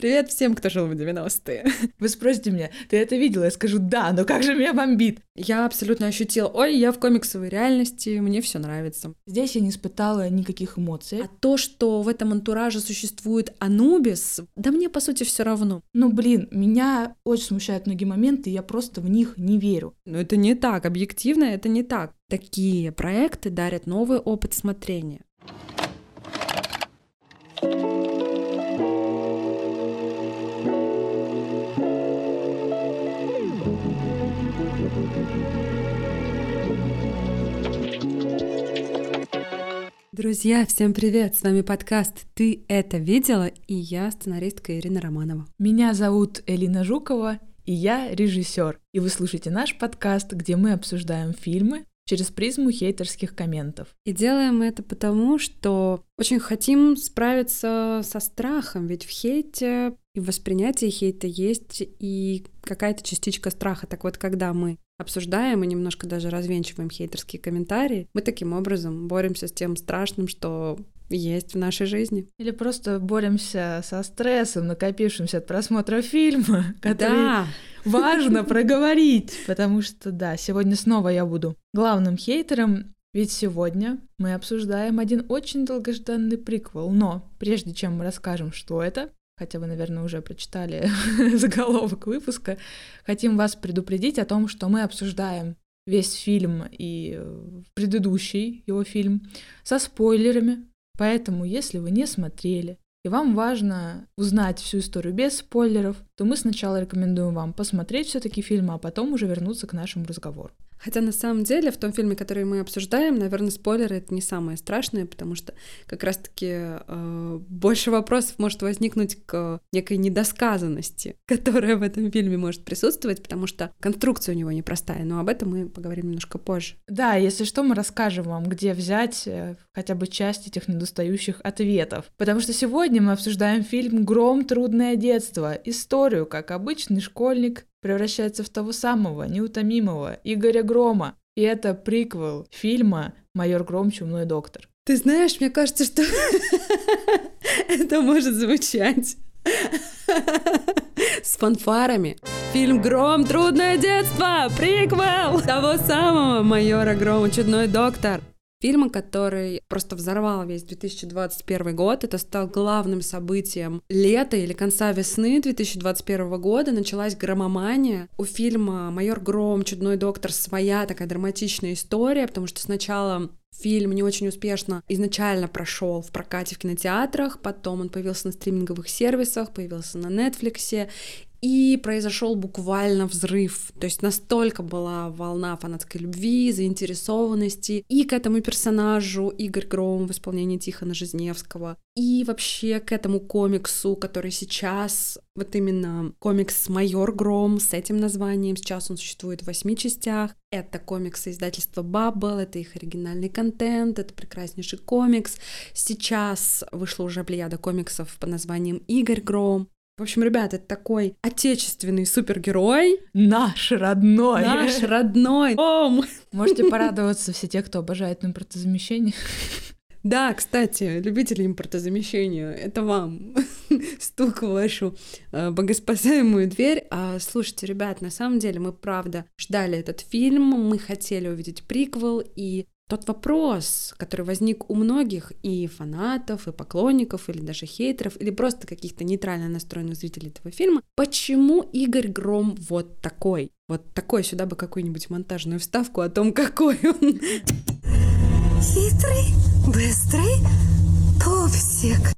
Привет всем, кто жил в 90-е. Вы спросите меня, ты это видела? Я скажу, да, но как же меня бомбит? Я абсолютно ощутила, ой, я в комиксовой реальности, мне все нравится. Здесь я не испытала никаких эмоций. А то, что в этом антураже существует Анубис, да мне, по сути, все равно. Ну, блин, меня очень смущают многие моменты, я просто в них не верю. Но это не так, объективно это не так. Такие проекты дарят новый опыт смотрения. Друзья, всем привет! С вами подкаст «Ты это видела?» и я сценаристка Ирина Романова. Меня зовут Элина Жукова, и я режиссер. И вы слушаете наш подкаст, где мы обсуждаем фильмы через призму хейтерских комментов. И делаем мы это потому, что очень хотим справиться со страхом, ведь в хейте и в воспринятии хейта есть и какая-то частичка страха. Так вот, когда мы обсуждаем и немножко даже развенчиваем хейтерские комментарии, мы таким образом боремся с тем страшным, что есть в нашей жизни. Или просто боремся со стрессом, накопившимся от просмотра фильма, который да. важно проговорить, потому что, да, сегодня снова я буду главным хейтером, ведь сегодня мы обсуждаем один очень долгожданный приквел, но прежде чем мы расскажем, что это, хотя вы, наверное, уже прочитали заголовок выпуска, хотим вас предупредить о том, что мы обсуждаем весь фильм и э, предыдущий его фильм со спойлерами. Поэтому, если вы не смотрели, и вам важно узнать всю историю без спойлеров, то мы сначала рекомендуем вам посмотреть все-таки фильм, а потом уже вернуться к нашему разговору. Хотя на самом деле в том фильме, который мы обсуждаем, наверное, спойлеры это не самое страшное, потому что как раз-таки э, больше вопросов может возникнуть к некой недосказанности, которая в этом фильме может присутствовать, потому что конструкция у него непростая, но об этом мы поговорим немножко позже. Да, если что, мы расскажем вам, где взять э, хотя бы часть этих недостающих ответов. Потому что сегодня мы обсуждаем фильм «Гром. Трудное детство». Историю, как обычный школьник превращается в того самого неутомимого Игоря Грома. И это приквел фильма «Майор Гром. Чумной доктор». Ты знаешь, мне кажется, что это может звучать с фанфарами. Фильм «Гром. Трудное детство». Приквел того самого майора Грома. Чудной доктор. Фильм, который просто взорвал весь 2021 год. Это стал главным событием лета или конца весны 2021 года. Началась громомания. У фильма «Майор Гром. Чудной доктор» своя такая драматичная история, потому что сначала Фильм не очень успешно изначально прошел в прокате в кинотеатрах, потом он появился на стриминговых сервисах, появился на Netflix, и произошел буквально взрыв. То есть настолько была волна фанатской любви, заинтересованности и к этому персонажу Игорь Гром в исполнении Тихона Жизневского, и вообще к этому комиксу, который сейчас, вот именно комикс «Майор Гром» с этим названием, сейчас он существует в восьми частях. Это комиксы издательства Bubble, это их оригинальный контент, это прекраснейший комикс. Сейчас вышла уже плеяда комиксов под названием «Игорь Гром». В общем, ребята, это такой отечественный супергерой. Наш родной. Наш родной. Ом. Можете порадоваться все те, кто обожает импортозамещение. Да, кстати, любители импортозамещения, это вам стук в вашу э, богоспасаемую дверь. А, слушайте, ребят, на самом деле мы правда ждали этот фильм, мы хотели увидеть приквел, и тот вопрос, который возник у многих и фанатов, и поклонников, или даже хейтеров, или просто каких-то нейтрально настроенных зрителей этого фильма, почему Игорь Гром вот такой? Вот такой, сюда бы какую-нибудь монтажную вставку о том, какой он. Хитрый, быстрый, пупсик.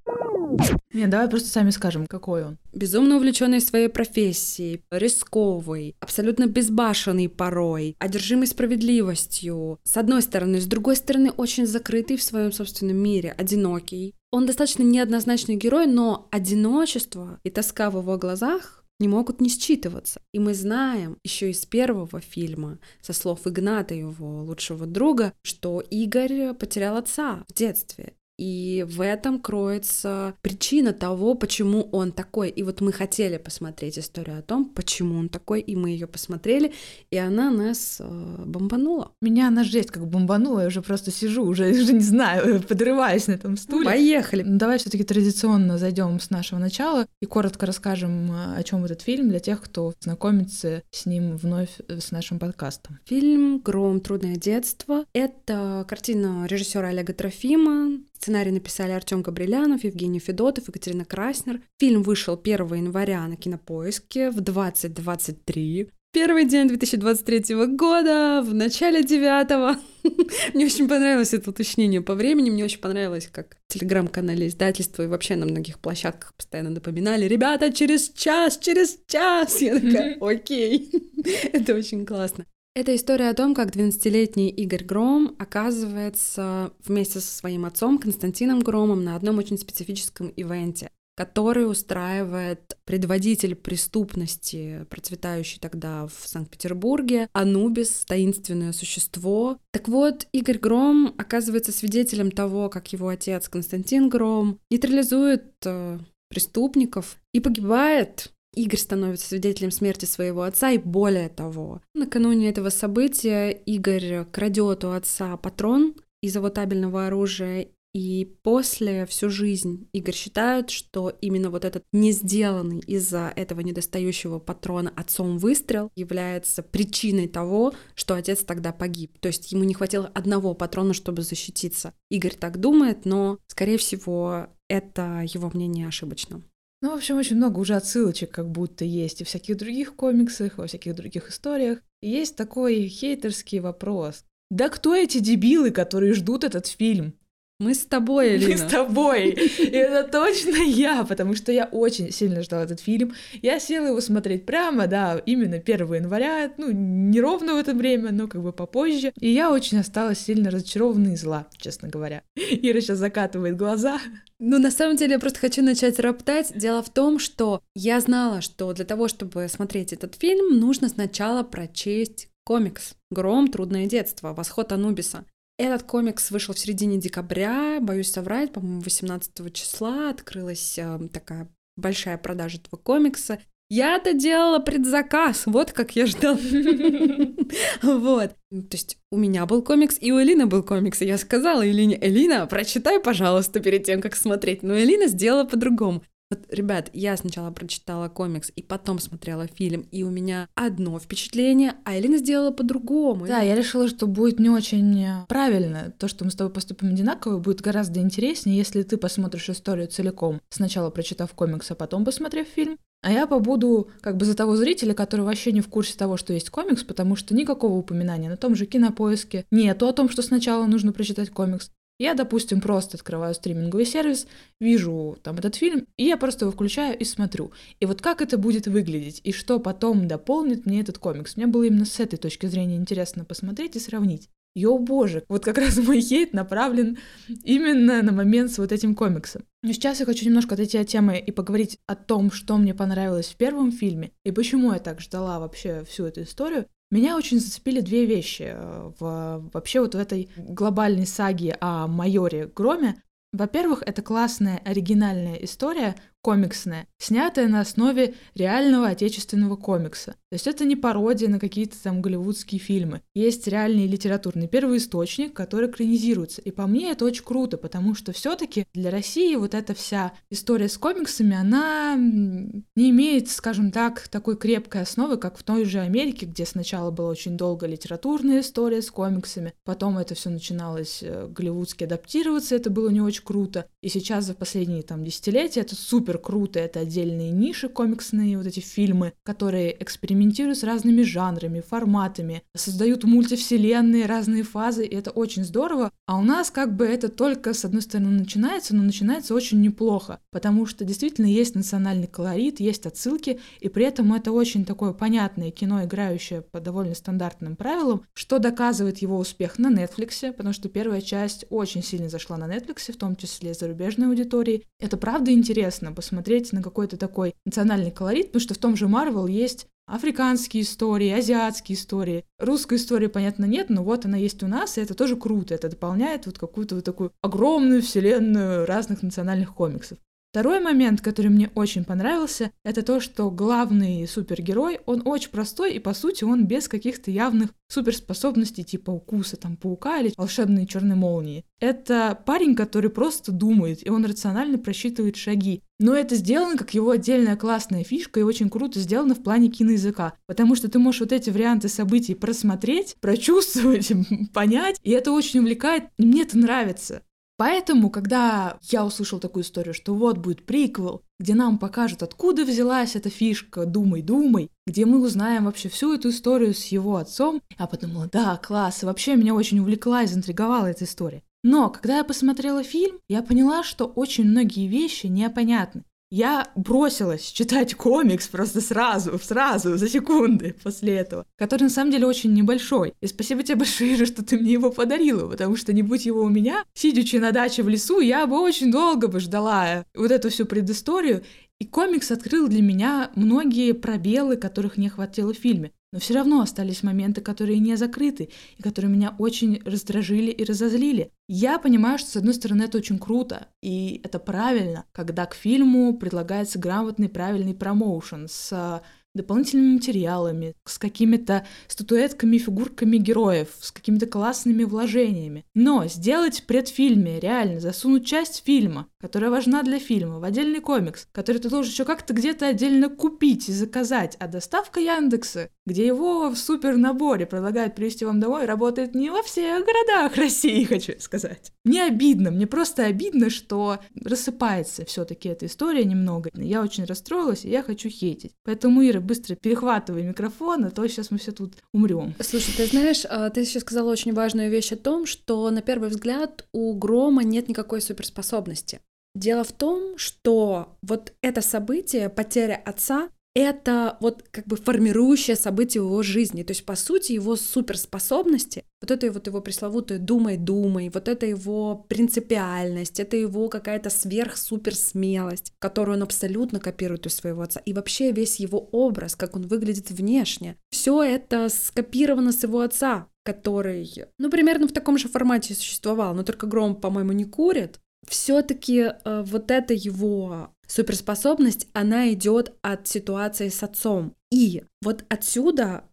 Не, давай просто сами скажем, какой он. Безумно увлеченный своей профессией, рисковый, абсолютно безбашенный порой, одержимый справедливостью. С одной стороны, с другой стороны, очень закрытый в своем собственном мире, одинокий. Он достаточно неоднозначный герой, но одиночество и тоска в его глазах не могут не считываться. И мы знаем еще из первого фильма, со слов Игната, его лучшего друга, что Игорь потерял отца в детстве. И в этом кроется причина того, почему он такой. И вот мы хотели посмотреть историю о том, почему он такой, и мы ее посмотрели, и она нас э, бомбанула. Меня она жесть как бомбанула, я уже просто сижу, уже, уже не знаю, подрываюсь на этом стуле. Поехали! Ну, давай все-таки традиционно зайдем с нашего начала и коротко расскажем, э, о чем этот фильм для тех, кто знакомится с ним вновь э, с нашим подкастом. Фильм «Гром. Трудное детство» — это картина режиссера Олега Трофима, Сценарий написали Артем Габрилянов, Евгений Федотов, Екатерина Краснер. Фильм вышел 1 января на Кинопоиске в 2023. Первый день 2023 года, в начале девятого. Мне очень понравилось это уточнение по времени, мне очень понравилось, как в телеграм-канале издательства и вообще на многих площадках постоянно напоминали, ребята, через час, через час. Я такая, окей, это очень классно. Это история о том, как 12-летний Игорь Гром оказывается вместе со своим отцом Константином Громом на одном очень специфическом ивенте, который устраивает предводитель преступности, процветающий тогда в Санкт-Петербурге, Анубис, таинственное существо. Так вот, Игорь Гром оказывается свидетелем того, как его отец Константин Гром нейтрализует э, преступников и погибает Игорь становится свидетелем смерти своего отца, и более того, накануне этого события Игорь крадет у отца патрон из его табельного оружия, и после всю жизнь Игорь считает, что именно вот этот не сделанный из-за этого недостающего патрона отцом выстрел является причиной того, что отец тогда погиб. То есть ему не хватило одного патрона, чтобы защититься. Игорь так думает, но, скорее всего, это его мнение ошибочно. Ну, в общем, очень много уже отсылочек как будто есть и в всяких других комиксах, во всяких других историях. И есть такой хейтерский вопрос. Да кто эти дебилы, которые ждут этот фильм? Мы с тобой, Элина. Мы с тобой. И это точно я, потому что я очень сильно ждала этот фильм. Я села его смотреть прямо, да, именно 1 января, ну, не ровно в это время, но как бы попозже. И я очень осталась сильно разочарована и зла, честно говоря. Ира сейчас закатывает глаза. Ну, на самом деле, я просто хочу начать роптать. Дело в том, что я знала, что для того, чтобы смотреть этот фильм, нужно сначала прочесть комикс «Гром. Трудное детство. Восход Анубиса». Этот комикс вышел в середине декабря, боюсь соврать, по-моему, 18 числа открылась э, такая большая продажа этого комикса. Я-то делала предзаказ, вот как я ждала. Вот. То есть у меня был комикс, и у Элины был комикс, и я сказала Элине, Элина, прочитай, пожалуйста, перед тем, как смотреть. Но Элина сделала по-другому. Вот, ребят, я сначала прочитала комикс и потом смотрела фильм, и у меня одно впечатление, а Элина сделала по-другому. Да, я решила, что будет не очень э, правильно. То, что мы с тобой поступим одинаково, будет гораздо интереснее, если ты посмотришь историю целиком, сначала прочитав комикс, а потом посмотрев фильм. А я побуду как бы за того зрителя, который вообще не в курсе того, что есть комикс, потому что никакого упоминания на том же кинопоиске нету о том, что сначала нужно прочитать комикс. Я, допустим, просто открываю стриминговый сервис, вижу там этот фильм, и я просто его включаю и смотрю. И вот как это будет выглядеть, и что потом дополнит мне этот комикс. Мне было именно с этой точки зрения интересно посмотреть и сравнить. Йоу боже, вот как раз мой хейт направлен именно на момент с вот этим комиксом. Но сейчас я хочу немножко отойти от темы и поговорить о том, что мне понравилось в первом фильме, и почему я так ждала вообще всю эту историю. Меня очень зацепили две вещи э, в, вообще вот в этой глобальной саге о майоре Громе. Во-первых, это классная оригинальная история, комиксная, снятая на основе реального отечественного комикса. То есть это не пародия на какие-то там голливудские фильмы. Есть реальный литературный первоисточник, который экранизируется. И по мне это очень круто, потому что все-таки для России вот эта вся история с комиксами, она не имеет, скажем так, такой крепкой основы, как в той же Америке, где сначала была очень долго литературная история с комиксами, потом это все начиналось э, голливудски адаптироваться, это было не очень круто. И сейчас за последние там десятилетия это супер супер круто, это отдельные ниши комиксные, вот эти фильмы, которые экспериментируют с разными жанрами, форматами, создают мультивселенные, разные фазы, и это очень здорово. А у нас как бы это только, с одной стороны, начинается, но начинается очень неплохо, потому что действительно есть национальный колорит, есть отсылки, и при этом это очень такое понятное кино, играющее по довольно стандартным правилам, что доказывает его успех на Netflix, потому что первая часть очень сильно зашла на Netflix, в том числе зарубежной аудитории. Это правда интересно, посмотреть на какой-то такой национальный колорит, потому что в том же Marvel есть африканские истории, азиатские истории. Русской истории, понятно, нет, но вот она есть у нас, и это тоже круто. Это дополняет вот какую-то вот такую огромную вселенную разных национальных комиксов. Второй момент, который мне очень понравился, это то, что главный супергерой, он очень простой, и по сути он без каких-то явных суперспособностей типа укуса там паука или волшебной черной молнии. Это парень, который просто думает, и он рационально просчитывает шаги. Но это сделано как его отдельная классная фишка и очень круто сделано в плане киноязыка, потому что ты можешь вот эти варианты событий просмотреть, прочувствовать, понять, и это очень увлекает, и мне это нравится. Поэтому, когда я услышал такую историю, что вот будет приквел, где нам покажут, откуда взялась эта фишка «Думай, думай», где мы узнаем вообще всю эту историю с его отцом, я подумала, да, класс, и вообще меня очень увлекла и заинтриговала эта история. Но когда я посмотрела фильм, я поняла, что очень многие вещи непонятны. Я бросилась читать комикс просто сразу, сразу, за секунды после этого, который на самом деле очень небольшой. И спасибо тебе большое, что ты мне его подарила, потому что не будь его у меня, сидячи на даче в лесу, я бы очень долго бы ждала вот эту всю предысторию. И комикс открыл для меня многие пробелы, которых не хватило в фильме. Но все равно остались моменты, которые не закрыты, и которые меня очень раздражили и разозлили. Я понимаю, что, с одной стороны, это очень круто, и это правильно, когда к фильму предлагается грамотный, правильный промоушен с дополнительными материалами, с какими-то статуэтками, фигурками героев, с какими-то классными вложениями. Но сделать предфильме, реально засунуть часть фильма, которая важна для фильма, в отдельный комикс, который ты должен еще как-то где-то отдельно купить и заказать, а доставка Яндекса, где его в супер наборе предлагают привезти вам домой, работает не во всех городах России, хочу сказать. Мне обидно, мне просто обидно, что рассыпается все-таки эта история немного. Я очень расстроилась, и я хочу хейтить. Поэтому, Ира, быстро перехватывай микрофон, а то сейчас мы все тут умрем. Слушай, ты знаешь, а, ты сейчас сказала очень важную вещь о том, что на первый взгляд у Грома нет никакой суперспособности. Дело в том, что вот это событие, потеря отца, это вот как бы формирующее событие его жизни. То есть, по сути, его суперспособности, вот это вот его пресловутое «думай-думай», вот это его принципиальность, это его какая-то сверх-супер-смелость, которую он абсолютно копирует у своего отца. И вообще весь его образ, как он выглядит внешне, все это скопировано с его отца, который, ну, примерно в таком же формате существовал, но только Гром, по-моему, не курит. Все-таки э, вот это его суперспособность, она идет от ситуации с отцом. И вот отсюда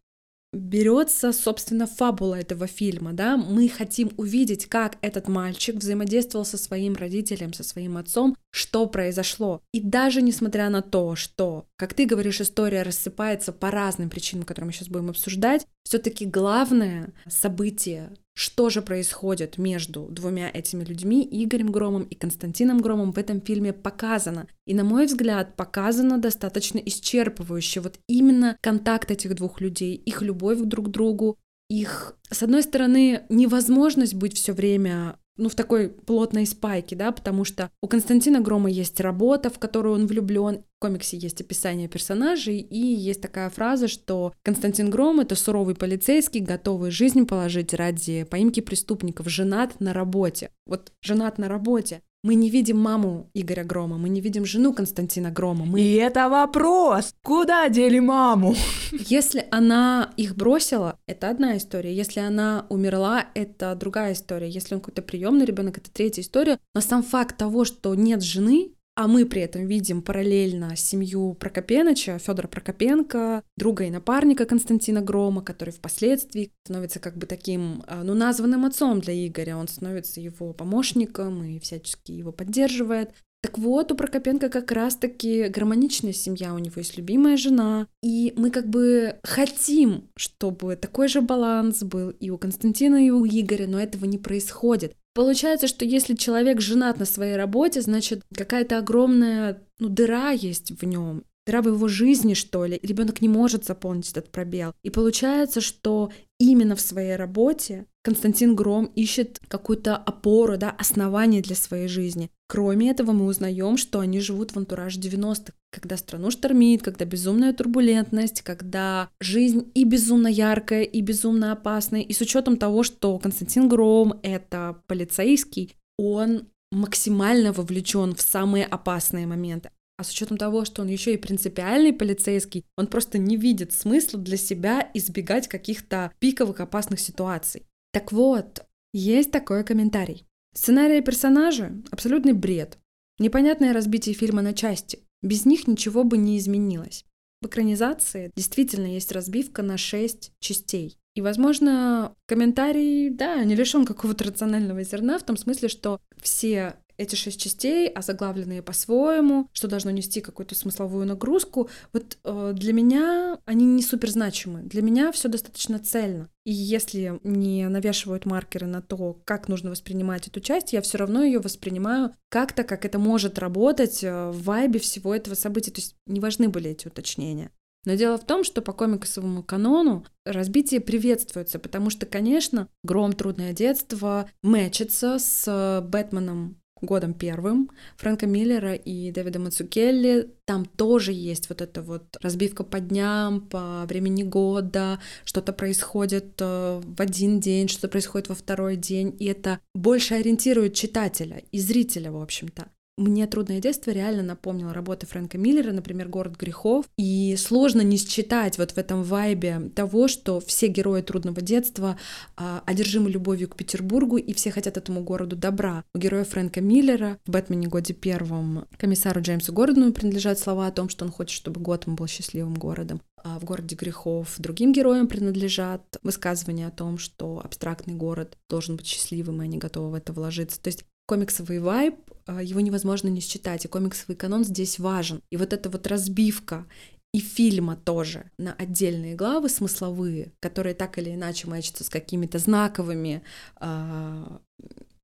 берется, собственно, фабула этого фильма, да, мы хотим увидеть, как этот мальчик взаимодействовал со своим родителем, со своим отцом, что произошло. И даже несмотря на то, что, как ты говоришь, история рассыпается по разным причинам, которые мы сейчас будем обсуждать, все-таки главное событие что же происходит между двумя этими людьми, Игорем Громом и Константином Громом, в этом фильме показано. И, на мой взгляд, показано достаточно исчерпывающе. Вот именно контакт этих двух людей, их любовь друг к другу, их, с одной стороны, невозможность быть все время ну, в такой плотной спайке, да, потому что у Константина Грома есть работа, в которую он влюблен, в комиксе есть описание персонажей, и есть такая фраза, что Константин Гром — это суровый полицейский, готовый жизнь положить ради поимки преступников, женат на работе. Вот женат на работе. Мы не видим маму Игоря Грома, мы не видим жену Константина Грома. Мы... И это вопрос, куда дели маму? Если она их бросила, это одна история. Если она умерла, это другая история. Если он какой-то приемный ребенок, это третья история. Но сам факт того, что нет жены, а мы при этом видим параллельно семью Прокопеныча, Федора Прокопенко, друга и напарника Константина Грома, который впоследствии становится как бы таким, а, ну, названным отцом для Игоря. Он становится его помощником и всячески его поддерживает. Так вот, у Прокопенко как раз-таки гармоничная семья, у него есть любимая жена, и мы как бы хотим, чтобы такой же баланс был и у Константина, и у Игоря, но этого не происходит. Получается, что если человек женат на своей работе, значит, какая-то огромная ну, дыра есть в нем, дыра в его жизни, что ли. Ребенок не может заполнить этот пробел. И получается, что именно в своей работе Константин Гром ищет какую-то опору, да, основание для своей жизни. Кроме этого, мы узнаем, что они живут в антураже 90-х, когда страну штормит, когда безумная турбулентность, когда жизнь и безумно яркая, и безумно опасная. И с учетом того, что Константин Гром — это полицейский, он максимально вовлечен в самые опасные моменты. А с учетом того, что он еще и принципиальный полицейский, он просто не видит смысла для себя избегать каких-то пиковых опасных ситуаций. Так вот, есть такой комментарий. Сценарий и персонажи — абсолютный бред. Непонятное разбитие фильма на части. Без них ничего бы не изменилось. В экранизации действительно есть разбивка на шесть частей. И, возможно, комментарий, да, не лишен какого-то рационального зерна, в том смысле, что все эти шесть частей, озаглавленные по-своему, что должно нести какую-то смысловую нагрузку. Вот э, для меня они не супер значимы. Для меня все достаточно цельно. И если не навешивают маркеры на то, как нужно воспринимать эту часть, я все равно ее воспринимаю как-то, как это может работать э, в вайбе всего этого события. То есть не важны были эти уточнения. Но дело в том, что по комиксовому канону разбитие приветствуется, потому что, конечно, «Гром. Трудное детство» мэчится с «Бэтменом годом первым Фрэнка Миллера и Дэвида Мацукелли. Там тоже есть вот эта вот разбивка по дням, по времени года, что-то происходит э, в один день, что-то происходит во второй день, и это больше ориентирует читателя и зрителя, в общем-то. Мне «Трудное детство» реально напомнило работы Фрэнка Миллера, например, «Город грехов», и сложно не считать вот в этом вайбе того, что все герои «Трудного детства» а, одержимы любовью к Петербургу, и все хотят этому городу добра. У героя Фрэнка Миллера в «Бэтмене годе первом» комиссару Джеймсу Гордону принадлежат слова о том, что он хочет, чтобы Готэм был счастливым городом. А в «Городе грехов» другим героям принадлежат высказывания о том, что абстрактный город должен быть счастливым, и они готовы в это вложиться. То есть комиксовый вайб а, его невозможно не считать, и комиксовый канон здесь важен. И вот эта вот разбивка и фильма тоже на отдельные главы смысловые, которые так или иначе мэчатся с какими-то знаковыми, э,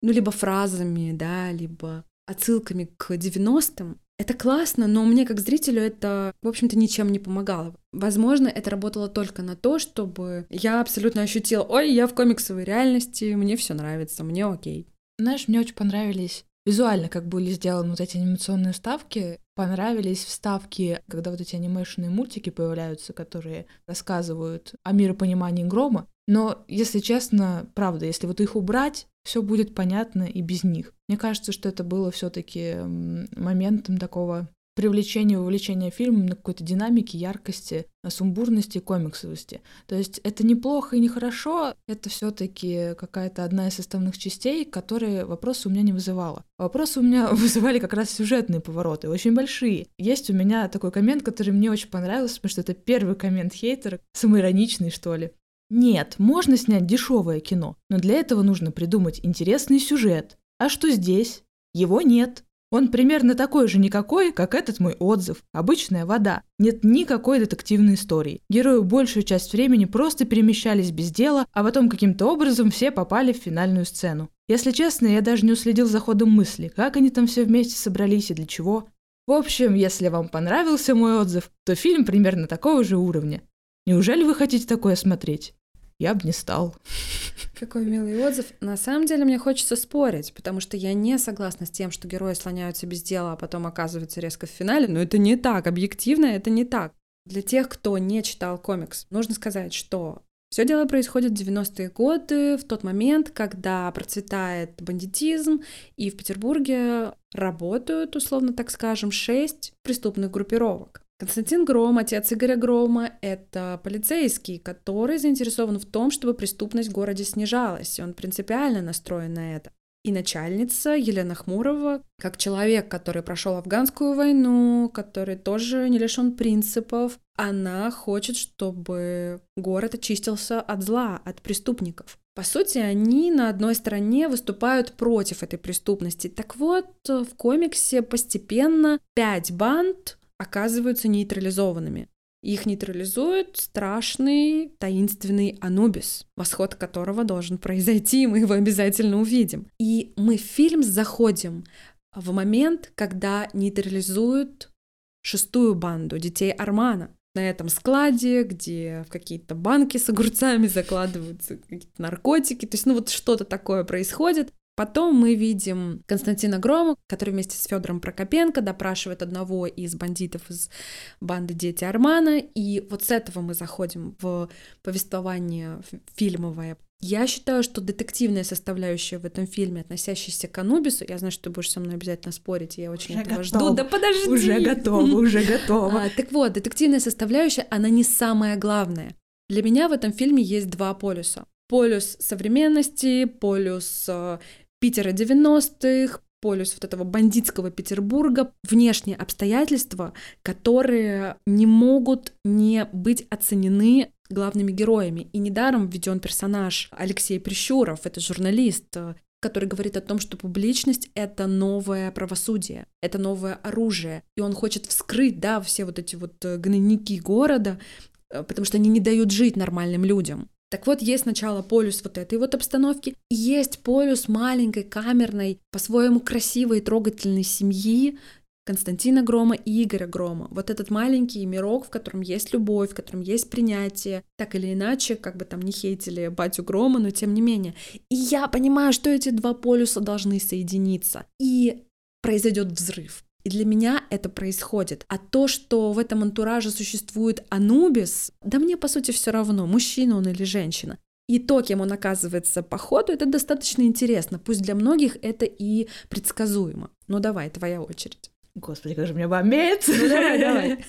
ну, либо фразами, да, либо отсылками к 90-м, это классно, но мне как зрителю это, в общем-то, ничем не помогало. Возможно, это работало только на то, чтобы я абсолютно ощутила, ой, я в комиксовой реальности, мне все нравится, мне окей. Знаешь, мне очень понравились визуально, как были сделаны вот эти анимационные ставки, понравились вставки, когда вот эти анимешные мультики появляются, которые рассказывают о миропонимании грома. Но, если честно, правда, если вот их убрать, все будет понятно и без них. Мне кажется, что это было все-таки моментом такого привлечение, вовлечение фильмом на какой-то динамике, яркости, сумбурности и комиксовости. То есть это неплохо и нехорошо, это все таки какая-то одна из составных частей, которые вопросы у меня не вызывала. Вопросы у меня вызывали как раз сюжетные повороты, очень большие. Есть у меня такой коммент, который мне очень понравился, потому что это первый коммент хейтера, самоироничный, что ли. Нет, можно снять дешевое кино, но для этого нужно придумать интересный сюжет. А что здесь? Его нет. Он примерно такой же никакой, как этот мой отзыв. Обычная вода. Нет никакой детективной истории. Герои большую часть времени просто перемещались без дела, а потом каким-то образом все попали в финальную сцену. Если честно, я даже не уследил за ходом мысли, как они там все вместе собрались и для чего. В общем, если вам понравился мой отзыв, то фильм примерно такого же уровня. Неужели вы хотите такое смотреть? Я бы не стал. Какой милый отзыв. На самом деле мне хочется спорить, потому что я не согласна с тем, что герои слоняются без дела, а потом оказываются резко в финале. Но это не так, объективно это не так. Для тех, кто не читал комикс, нужно сказать, что все дело происходит в 90-е годы, в тот момент, когда процветает бандитизм, и в Петербурге работают, условно так скажем, шесть преступных группировок. Константин Гром, отец Игоря Грома, это полицейский, который заинтересован в том, чтобы преступность в городе снижалась, и он принципиально настроен на это. И начальница Елена Хмурова, как человек, который прошел афганскую войну, который тоже не лишен принципов, она хочет, чтобы город очистился от зла, от преступников. По сути, они на одной стороне выступают против этой преступности. Так вот, в комиксе постепенно пять банд оказываются нейтрализованными. Их нейтрализует страшный, таинственный Анубис, восход которого должен произойти, и мы его обязательно увидим. И мы в фильм заходим в момент, когда нейтрализуют шестую банду детей Армана на этом складе, где в какие-то банки с огурцами закладываются какие-то наркотики. То есть, ну вот что-то такое происходит. Потом мы видим Константина Грома, который вместе с Федором Прокопенко допрашивает одного из бандитов из банды Дети Армана. И вот с этого мы заходим в повествование фильмовое. Я считаю, что детективная составляющая в этом фильме, относящаяся к Анубису, я знаю, что ты будешь со мной обязательно спорить, я очень уже этого готова. жду. Да подожди! Уже готова, уже готова. А, так вот, детективная составляющая, она не самая главная. Для меня в этом фильме есть два полюса. Полюс современности, полюс э, Питера 90-х, полюс вот этого бандитского Петербурга, внешние обстоятельства, которые не могут не быть оценены главными героями. И недаром введен персонаж Алексей Прищуров, это журналист, который говорит о том, что публичность — это новое правосудие, это новое оружие. И он хочет вскрыть, да, все вот эти вот э, гнойники города, э, потому что они не дают жить нормальным людям. Так вот, есть сначала полюс вот этой вот обстановки, и есть полюс маленькой, камерной, по-своему красивой, трогательной семьи, Константина Грома и Игоря Грома. Вот этот маленький мирок, в котором есть любовь, в котором есть принятие, так или иначе, как бы там не хейтили батю Грома, но тем не менее. И я понимаю, что эти два полюса должны соединиться. И произойдет взрыв. И для меня это происходит. А то, что в этом антураже существует Анубис, да мне по сути все равно, мужчина он или женщина. И то, кем он оказывается по ходу, это достаточно интересно. Пусть для многих это и предсказуемо. Ну давай, твоя очередь. Господи, как же меня бомбит! Ну давай, давай.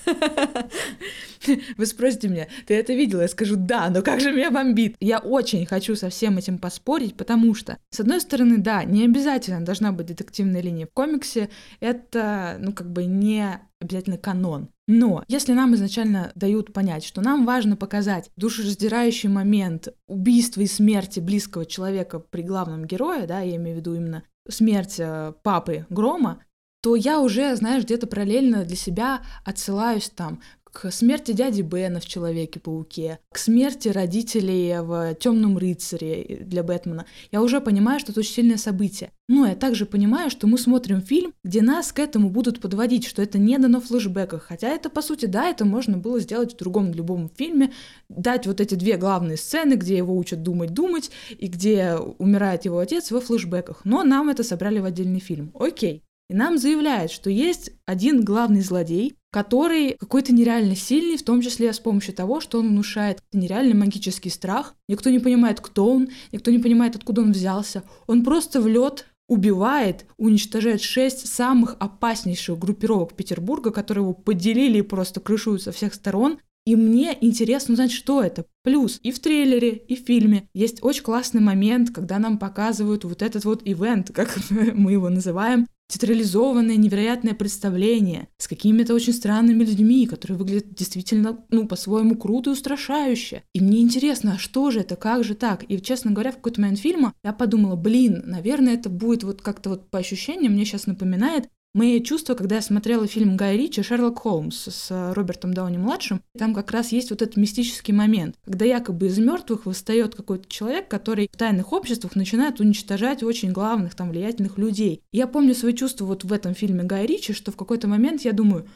Вы спросите меня, ты это видела? Я скажу, да, но как же меня бомбит? Я очень хочу со всем этим поспорить, потому что, с одной стороны, да, не обязательно должна быть детективная линия в комиксе, это, ну, как бы не обязательно канон. Но если нам изначально дают понять, что нам важно показать душераздирающий момент убийства и смерти близкого человека при главном герое, да, я имею в виду именно смерть э, папы Грома, то я уже, знаешь, где-то параллельно для себя отсылаюсь там к смерти дяди Бена в Человеке-пауке, к смерти родителей в Темном рыцаре для Бэтмена. Я уже понимаю, что это очень сильное событие. Но я также понимаю, что мы смотрим фильм, где нас к этому будут подводить, что это не дано в флешбеках. Хотя это, по сути, да, это можно было сделать в другом любом фильме, дать вот эти две главные сцены, где его учат думать-думать, и где умирает его отец во флешбеках. Но нам это собрали в отдельный фильм. Окей. И нам заявляют, что есть один главный злодей, который какой-то нереально сильный, в том числе с помощью того, что он внушает нереальный магический страх. Никто не понимает, кто он, никто не понимает, откуда он взялся. Он просто в лед убивает, уничтожает шесть самых опаснейших группировок Петербурга, которые его поделили и просто крышуют со всех сторон. И мне интересно узнать, что это. Плюс и в трейлере, и в фильме есть очень классный момент, когда нам показывают вот этот вот ивент, как мы его называем, театрализованное невероятное представление с какими-то очень странными людьми, которые выглядят действительно, ну, по-своему круто и устрашающе. И мне интересно, а что же это, как же так? И, честно говоря, в какой-то момент фильма я подумала, блин, наверное, это будет вот как-то вот по ощущениям, мне сейчас напоминает Мои чувства, когда я смотрела фильм Гая Ричи «Шерлок Холмс» с э, Робертом Дауни-младшим, там как раз есть вот этот мистический момент, когда якобы из мертвых восстает какой-то человек, который в тайных обществах начинает уничтожать очень главных там влиятельных людей. И я помню свои чувства вот в этом фильме Гая Ричи, что в какой-то момент я думаю,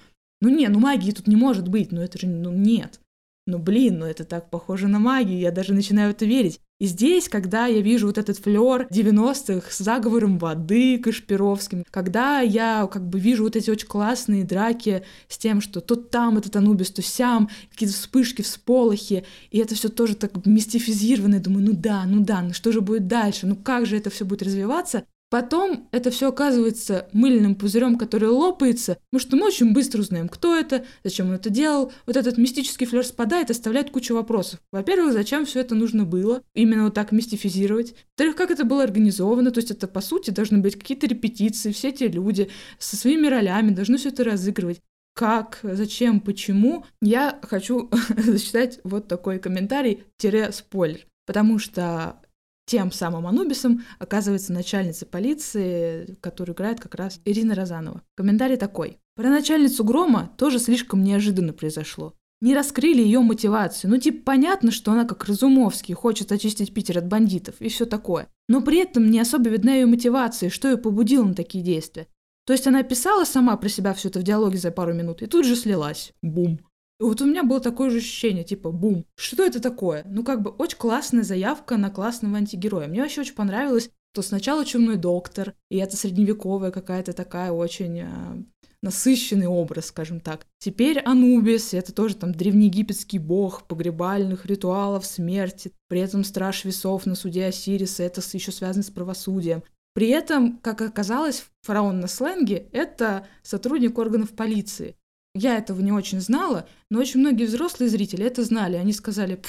ну не, ну магии тут не может быть, ну это же, ну нет. Ну блин, ну это так похоже на магию, я даже начинаю в это верить. И здесь, когда я вижу вот этот флер 90-х с заговором воды Кашпировским, когда я как бы вижу вот эти очень классные драки с тем, что то там этот Анубис, то сям, какие-то вспышки, всполохи, и это все тоже так мистифизировано, я думаю, ну да, ну да, ну что же будет дальше, ну как же это все будет развиваться, Потом это все оказывается мыльным пузырем, который лопается, потому что мы очень быстро узнаем, кто это, зачем он это делал. Вот этот мистический флер спадает, оставляет кучу вопросов. Во-первых, зачем все это нужно было, именно вот так мистифизировать. Во-вторых, как это было организовано, то есть это по сути должны быть какие-то репетиции, все эти люди со своими ролями должны все это разыгрывать как, зачем, почему, я хочу зачитать вот такой комментарий-спойлер. Потому что тем самым Анубисом оказывается начальница полиции, которую играет как раз Ирина Розанова. Комментарий такой. Про начальницу Грома тоже слишком неожиданно произошло. Не раскрыли ее мотивацию. Ну, типа, понятно, что она как Разумовский хочет очистить Питер от бандитов и все такое. Но при этом не особо видна ее мотивация, что ее побудило на такие действия. То есть она писала сама про себя все это в диалоге за пару минут и тут же слилась. Бум. И вот у меня было такое же ощущение, типа, бум, что это такое? Ну, как бы очень классная заявка на классного антигероя. Мне вообще очень понравилось, что сначала чумной доктор, и это средневековая какая-то такая очень э, насыщенный образ, скажем так. Теперь Анубис — это тоже там древнеегипетский бог погребальных ритуалов смерти, при этом страж весов на суде Осириса, это еще связано с правосудием. При этом, как оказалось, фараон на сленге — это сотрудник органов полиции. Я этого не очень знала, но очень многие взрослые зрители это знали. Они сказали,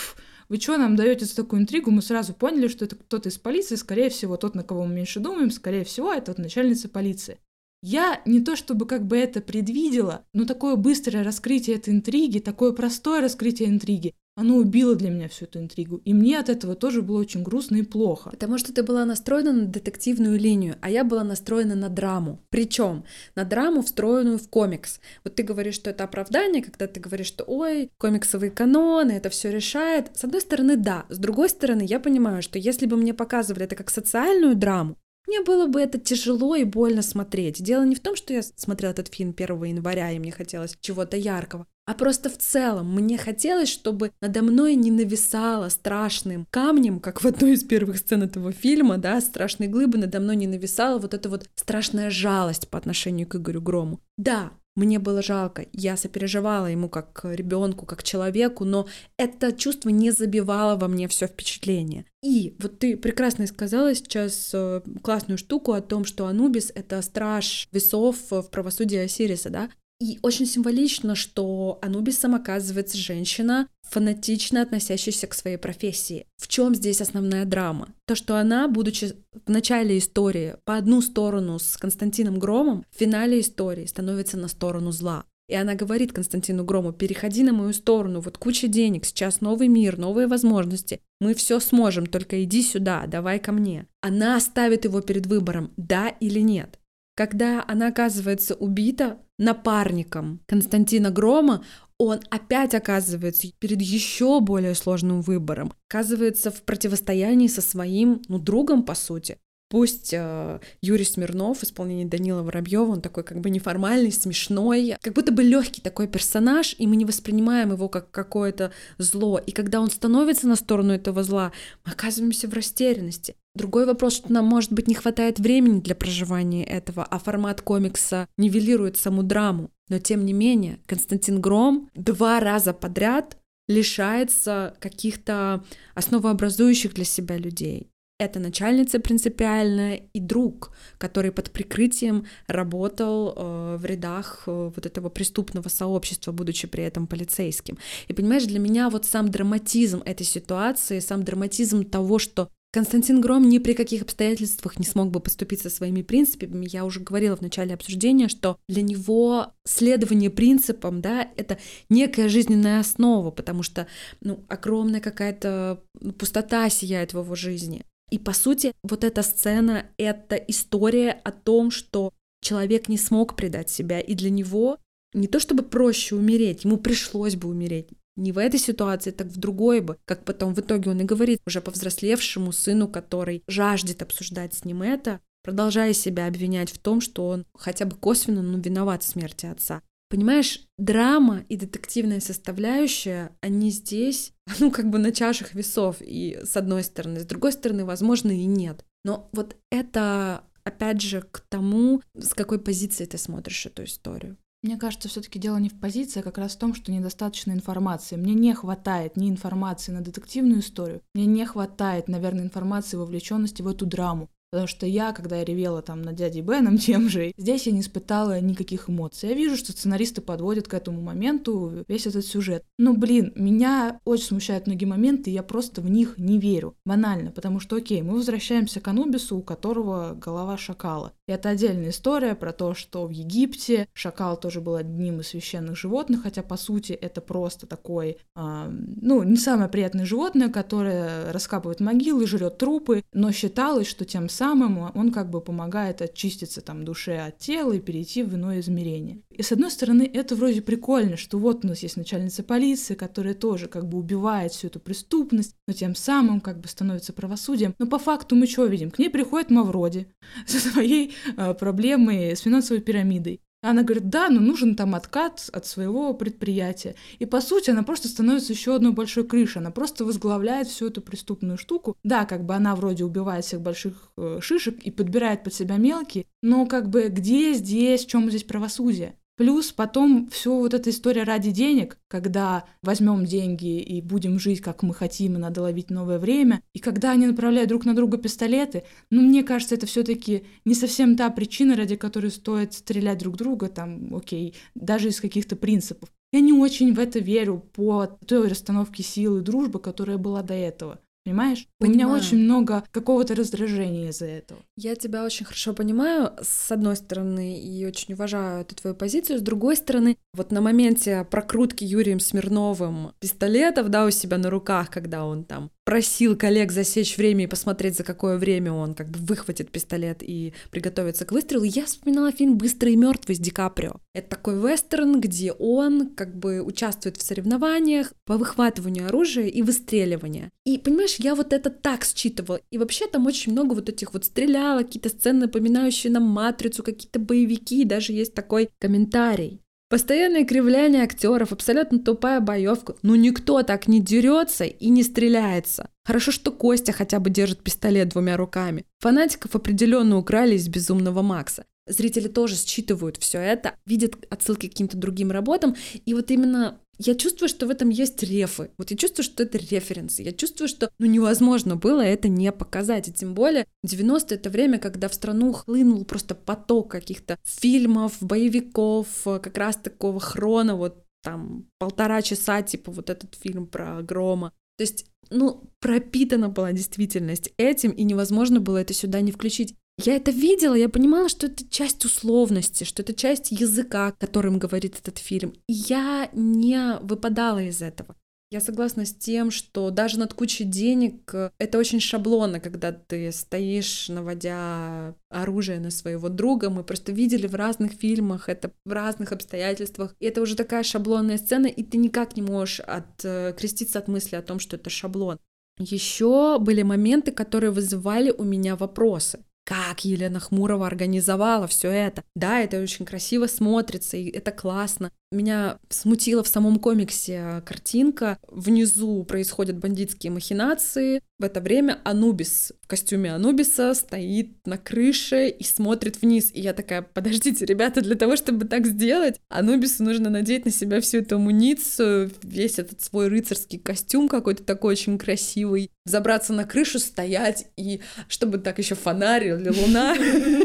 вы что нам даете за такую интригу? Мы сразу поняли, что это кто-то из полиции, скорее всего, тот, на кого мы меньше думаем, скорее всего, это вот начальница полиции. Я не то чтобы как бы это предвидела, но такое быстрое раскрытие этой интриги, такое простое раскрытие интриги, оно убило для меня всю эту интригу. И мне от этого тоже было очень грустно и плохо. Потому что ты была настроена на детективную линию, а я была настроена на драму. Причем на драму, встроенную в комикс. Вот ты говоришь, что это оправдание, когда ты говоришь, что ой, комиксовые каноны, это все решает. С одной стороны, да. С другой стороны, я понимаю, что если бы мне показывали это как социальную драму, мне было бы это тяжело и больно смотреть. Дело не в том, что я смотрела этот фильм 1 января, и мне хотелось чего-то яркого, а просто в целом мне хотелось, чтобы надо мной не нависало страшным камнем, как в одной из первых сцен этого фильма, да, страшной глыбы надо мной не нависала вот эта вот страшная жалость по отношению к Игорю Грому. Да, мне было жалко, я сопереживала ему как ребенку, как человеку, но это чувство не забивало во мне все впечатление. И вот ты прекрасно сказала сейчас э, классную штуку о том, что Анубис — это страж весов в правосудии Осириса, да? И очень символично, что Анубисом оказывается женщина, фанатично относящаяся к своей профессии. В чем здесь основная драма? То, что она, будучи в начале истории по одну сторону с Константином Громом, в финале истории становится на сторону зла. И она говорит Константину Грому, переходи на мою сторону, вот куча денег, сейчас новый мир, новые возможности. Мы все сможем, только иди сюда, давай ко мне. Она ставит его перед выбором, да или нет. Когда она оказывается убита напарником Константина Грома, он опять оказывается перед еще более сложным выбором. Оказывается в противостоянии со своим, ну, другом, по сути. Пусть э, Юрий Смирнов в исполнении Данила Воробьева, он такой как бы неформальный, смешной, как будто бы легкий такой персонаж, и мы не воспринимаем его как какое-то зло. И когда он становится на сторону этого зла, мы оказываемся в растерянности. Другой вопрос, что нам, может быть, не хватает времени для проживания этого, а формат комикса нивелирует саму драму. Но тем не менее, Константин Гром два раза подряд лишается каких-то основообразующих для себя людей это начальница принципиальная и друг, который под прикрытием работал э, в рядах э, вот этого преступного сообщества, будучи при этом полицейским. И понимаешь, для меня вот сам драматизм этой ситуации, сам драматизм того, что Константин Гром ни при каких обстоятельствах не смог бы поступить со своими принципами. Я уже говорила в начале обсуждения, что для него следование принципам, да, это некая жизненная основа, потому что, ну, огромная какая-то пустота сияет в его жизни. И по сути, вот эта сцена — это история о том, что человек не смог предать себя, и для него не то чтобы проще умереть, ему пришлось бы умереть. Не в этой ситуации, так в другой бы. Как потом в итоге он и говорит уже повзрослевшему сыну, который жаждет обсуждать с ним это, продолжая себя обвинять в том, что он хотя бы косвенно ну, виноват в смерти отца. Понимаешь, драма и детективная составляющая, они здесь, ну, как бы на чашах весов, и с одной стороны, с другой стороны, возможно, и нет. Но вот это, опять же, к тому, с какой позиции ты смотришь эту историю. Мне кажется, все-таки дело не в позиции, а как раз в том, что недостаточно информации. Мне не хватает ни информации на детективную историю, мне не хватает, наверное, информации вовлеченности в эту драму. Потому что я, когда я ревела там на дяде Беном тем же, здесь я не испытала никаких эмоций. Я вижу, что сценаристы подводят к этому моменту весь этот сюжет. Но, блин, меня очень смущают многие моменты, и я просто в них не верю. Банально, потому что, окей, мы возвращаемся к Анубису, у которого голова шакала. И это отдельная история про то, что в Египте шакал тоже был одним из священных животных, хотя, по сути, это просто такой, э, ну, не самое приятное животное, которое раскапывает могилы, жрет трупы, но считалось, что тем самым самым он как бы помогает очиститься там душе от тела и перейти в иное измерение. И с одной стороны, это вроде прикольно, что вот у нас есть начальница полиции, которая тоже как бы убивает всю эту преступность, но тем самым как бы становится правосудием. Но по факту мы что видим? К ней приходит Мавроди со своей э, проблемой с финансовой пирамидой. Она говорит, да, но нужен там откат от своего предприятия. И по сути она просто становится еще одной большой крышей. Она просто возглавляет всю эту преступную штуку. Да, как бы она вроде убивает всех больших э, шишек и подбирает под себя мелкие, но как бы где здесь, в чем здесь правосудие? Плюс потом все вот эта история ради денег, когда возьмем деньги и будем жить, как мы хотим, и надо ловить новое время. И когда они направляют друг на друга пистолеты, ну, мне кажется, это все-таки не совсем та причина, ради которой стоит стрелять друг друга, там, окей, даже из каких-то принципов. Я не очень в это верю по той расстановке сил и дружбы, которая была до этого. Понимаешь? Понимаю. У меня очень много какого-то раздражения из-за этого. Я тебя очень хорошо понимаю, с одной стороны, и очень уважаю эту твою позицию. С другой стороны, вот на моменте прокрутки Юрием Смирновым пистолетов, да, у себя на руках, когда он там просил коллег засечь время и посмотреть, за какое время он как бы выхватит пистолет и приготовится к выстрелу, я вспоминала фильм «Быстрый и мертвый» с Ди Каприо. Это такой вестерн, где он как бы участвует в соревнованиях по выхватыванию оружия и выстреливанию. И, понимаешь, я вот это так считывала. И вообще там очень много вот этих вот стрелялок, какие-то сцены, напоминающие нам «Матрицу», какие-то боевики, даже есть такой комментарий. Постоянное кривляние актеров, абсолютно тупая боевка. Ну никто так не дерется и не стреляется. Хорошо, что Костя хотя бы держит пистолет двумя руками. Фанатиков определенно украли из «Безумного Макса». Зрители тоже считывают все это, видят отсылки к каким-то другим работам. И вот именно я чувствую, что в этом есть рефы. Вот я чувствую, что это референсы. Я чувствую, что ну невозможно было это не показать. И тем более 90 это время, когда в страну хлынул просто поток каких-то фильмов, боевиков, как раз такого хрона, вот там полтора часа, типа вот этот фильм про Грома. То есть, ну, пропитана была действительность этим, и невозможно было это сюда не включить. Я это видела, я понимала, что это часть условности, что это часть языка, которым говорит этот фильм. И я не выпадала из этого. Я согласна с тем, что даже над кучей денег э, это очень шаблонно, когда ты стоишь, наводя оружие на своего друга. Мы просто видели в разных фильмах, это в разных обстоятельствах. И это уже такая шаблонная сцена, и ты никак не можешь откреститься от мысли о том, что это шаблон. Еще были моменты, которые вызывали у меня вопросы как Елена Хмурова организовала все это. Да, это очень красиво смотрится, и это классно. Меня смутила в самом комиксе картинка. Внизу происходят бандитские махинации. В это время Анубис в костюме Анубиса стоит на крыше и смотрит вниз. И я такая, подождите, ребята, для того, чтобы так сделать, Анубису нужно надеть на себя всю эту амуницию, весь этот свой рыцарский костюм какой-то такой очень красивый, забраться на крышу, стоять, и чтобы так еще фонарь или луна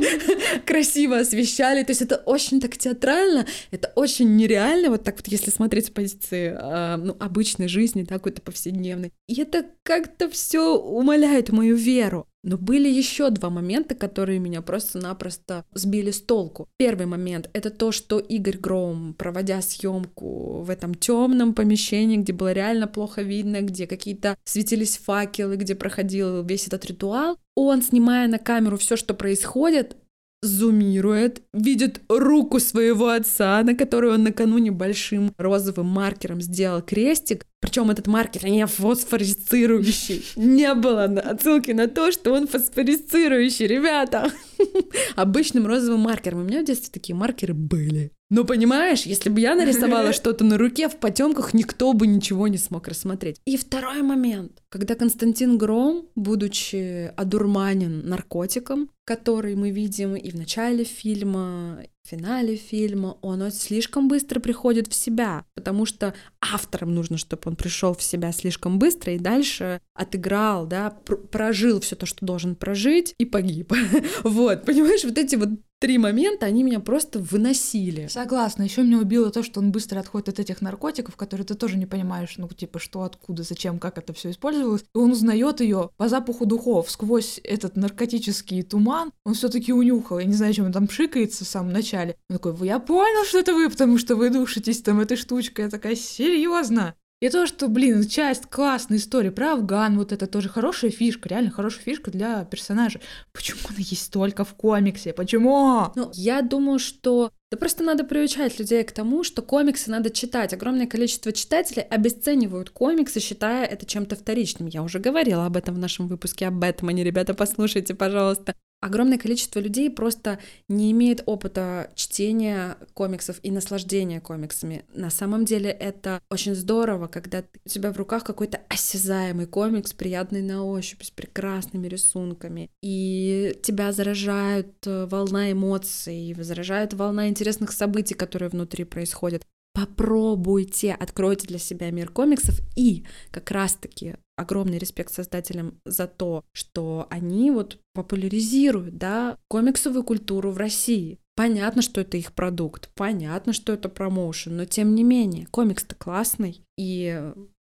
красиво освещали. То есть это очень так театрально, это очень нереально реально, вот так вот, если смотреть с позиции э, ну, обычной жизни, да, какой-то повседневной. И это как-то все умаляет мою веру. Но были еще два момента, которые меня просто-напросто сбили с толку. Первый момент — это то, что Игорь Гром, проводя съемку в этом темном помещении, где было реально плохо видно, где какие-то светились факелы, где проходил весь этот ритуал, он, снимая на камеру все, что происходит, зумирует, видит руку своего отца, на которую он накануне большим розовым маркером сделал крестик, причем этот маркер не фосфорицирующий. Не было отсылки на то, что он фосфорицирующий, ребята. Обычным розовым маркером. У меня в детстве такие маркеры были. Но понимаешь, если бы я нарисовала что-то на руке в потемках, никто бы ничего не смог рассмотреть. И второй момент, когда Константин Гром, будучи одурманен наркотиком, который мы видим и в начале фильма, в финале фильма, он слишком быстро приходит в себя, потому что авторам нужно, чтобы он пришел в себя слишком быстро и дальше отыграл, да, прожил все то, что должен прожить и погиб. Вот, понимаешь, вот эти вот три момента, они меня просто выносили. Согласна. Еще меня убило то, что он быстро отходит от этих наркотиков, которые ты тоже не понимаешь, ну, типа, что, откуда, зачем, как это все использовалось. И он узнает ее по запаху духов сквозь этот наркотический туман. Он все-таки унюхал. Я не знаю, чем он там пшикается в самом начале. Он такой, я понял, что это вы, потому что вы душитесь там этой штучкой. Я такая, серьезно? И то, что, блин, часть классной истории про Афган, вот это тоже хорошая фишка, реально хорошая фишка для персонажа. Почему она есть только в комиксе? Почему? Ну, я думаю, что да просто надо приучать людей к тому, что комиксы надо читать. Огромное количество читателей обесценивают комиксы, считая это чем-то вторичным. Я уже говорила об этом в нашем выпуске о Бэтмене. Ребята, послушайте, пожалуйста. Огромное количество людей просто не имеет опыта чтения комиксов и наслаждения комиксами. На самом деле это очень здорово, когда у тебя в руках какой-то осязаемый комикс, приятный на ощупь, с прекрасными рисунками, и тебя заражают э, волна эмоций, заражает волна интересных событий, которые внутри происходят попробуйте, откройте для себя мир комиксов и как раз-таки огромный респект создателям за то, что они вот популяризируют, да, комиксовую культуру в России. Понятно, что это их продукт, понятно, что это промоушен, но тем не менее, комикс-то классный, и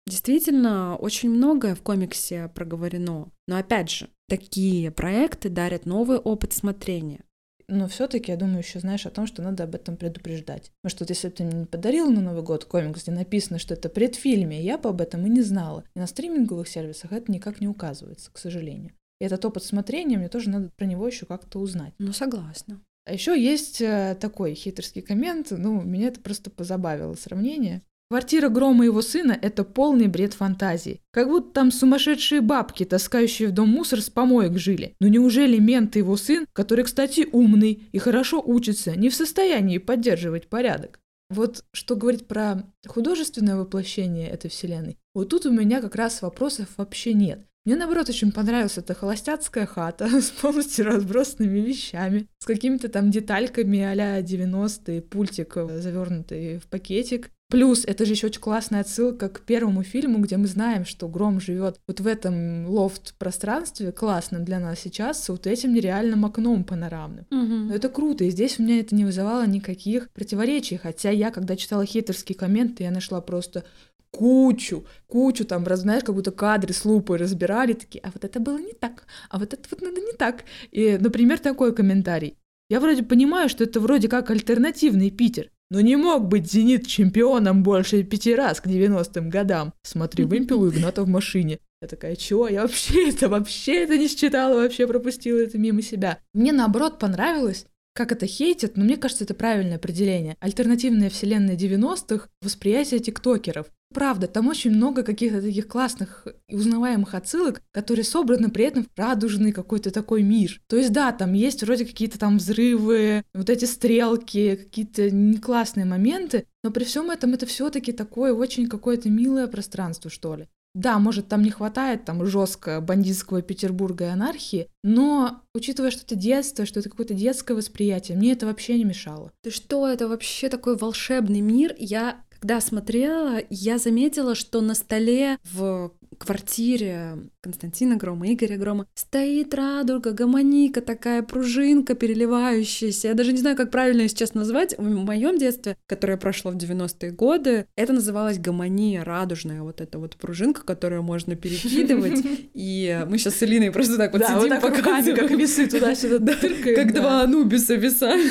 действительно очень многое в комиксе проговорено. Но опять же, такие проекты дарят новый опыт смотрения. Но все-таки я думаю еще, знаешь, о том, что надо об этом предупреждать. Может, вот если бы ты мне подарил на Новый год комикс, где написано, что это предфильме, я бы об этом и не знала. И на стриминговых сервисах это никак не указывается, к сожалению. И этот опыт смотрения, мне тоже надо про него еще как-то узнать. Ну, согласна. А еще есть э, такой хитрский коммент, ну, меня это просто позабавило сравнение. Квартира Грома и его сына – это полный бред фантазии. Как будто там сумасшедшие бабки, таскающие в дом мусор с помоек жили. Но неужели мент и его сын, который, кстати, умный и хорошо учится, не в состоянии поддерживать порядок? Вот что говорить про художественное воплощение этой вселенной, вот тут у меня как раз вопросов вообще нет. Мне, наоборот, очень понравилась эта холостяцкая хата с полностью разбросанными вещами, с какими-то там детальками а-ля 90-е, пультик э, завернутый в пакетик, Плюс это же еще очень классная отсылка к первому фильму, где мы знаем, что Гром живет вот в этом лофт-пространстве, классном для нас сейчас, с вот этим нереальным окном панорамным. Угу. Но это круто, и здесь у меня это не вызывало никаких противоречий, хотя я, когда читала хитерские комменты, я нашла просто кучу, кучу там, знаешь, как будто кадры с лупой разбирали, такие, а вот это было не так, а вот это вот надо не так. И, например, такой комментарий. Я вроде понимаю, что это вроде как альтернативный Питер, но не мог быть «Зенит» чемпионом больше пяти раз к 90-м годам. Смотри, вымпел у Игната в машине. Я такая, чё? Я вообще это, вообще это не считала, вообще пропустила это мимо себя. Мне, наоборот, понравилось, как это хейтят, но мне кажется, это правильное определение. Альтернативная вселенная 90-х — восприятие тиктокеров. Правда, там очень много каких-то таких классных и узнаваемых отсылок, которые собраны при этом в радужный какой-то такой мир. То есть да, там есть вроде какие-то там взрывы, вот эти стрелки, какие-то не классные моменты, но при всем этом это все-таки такое очень какое-то милое пространство, что ли. Да, может, там не хватает там жестко бандитского Петербурга и анархии, но учитывая, что это детство, что это какое-то детское восприятие, мне это вообще не мешало. Ты что, это вообще такой волшебный мир? Я когда смотрела, я заметила, что на столе в квартире Константина Грома, Игоря Грома стоит радуга, гамоника такая, пружинка переливающаяся. Я даже не знаю, как правильно ее сейчас назвать. В моем детстве, которое прошло в 90-е годы, это называлось гамония радужная, вот эта вот пружинка, которую можно перекидывать. И мы сейчас с Элиной просто так вот сидим, показываем. как весы туда-сюда Как два Анубиса веса.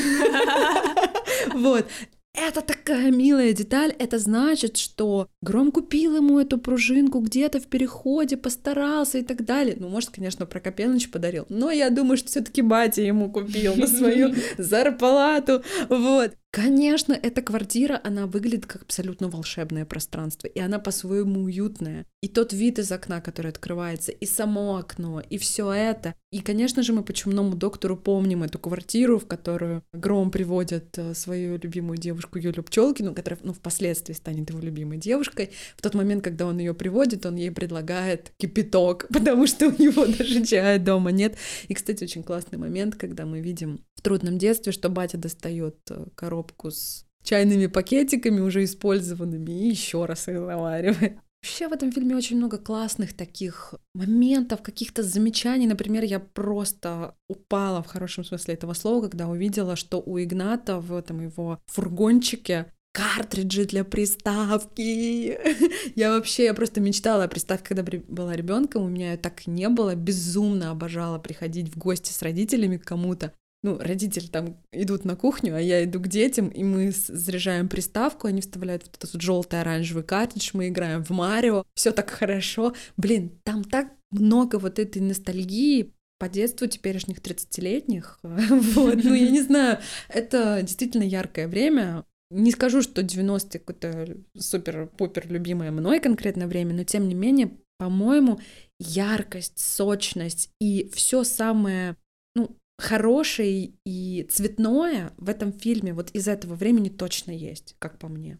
Вот. Это такая милая деталь, это значит, что Гром купил ему эту пружинку где-то в переходе, постарался и так далее. Ну, может, конечно, Прокопенович подарил, но я думаю, что все таки батя ему купил на свою зарплату, вот. Конечно, эта квартира, она выглядит как абсолютно волшебное пространство, и она по-своему уютная. И тот вид из окна, который открывается, и само окно, и все это. И, конечно же, мы по чумному доктору помним эту квартиру, в которую Гром приводит э, свою любимую девушку Юлю Пчелкину, которая, ну, впоследствии станет его любимой девушкой. В тот момент, когда он ее приводит, он ей предлагает кипяток, потому что у него даже чая дома нет. И, кстати, очень классный момент, когда мы видим в трудном детстве, что батя достает э, коробку с чайными пакетиками, уже использованными, и еще раз их заваривает. Вообще в этом фильме очень много классных таких моментов, каких-то замечаний. Например, я просто упала в хорошем смысле этого слова, когда увидела, что у Игната в этом его фургончике картриджи для приставки. я вообще, я просто мечтала о приставке, когда была ребенком, у меня ее так не было, безумно обожала приходить в гости с родителями к кому-то ну, родители там идут на кухню, а я иду к детям, и мы заряжаем приставку, они вставляют вот этот желтый оранжевый картридж, мы играем в Марио, все так хорошо. Блин, там так много вот этой ностальгии по детству теперешних 30-летних. Вот, ну, я не знаю, это действительно яркое время. Не скажу, что 90-е какое-то супер-пупер любимое мной конкретное время, но тем не менее, по-моему, яркость, сочность и все самое ну, хорошее и цветное в этом фильме вот из этого времени точно есть, как по мне.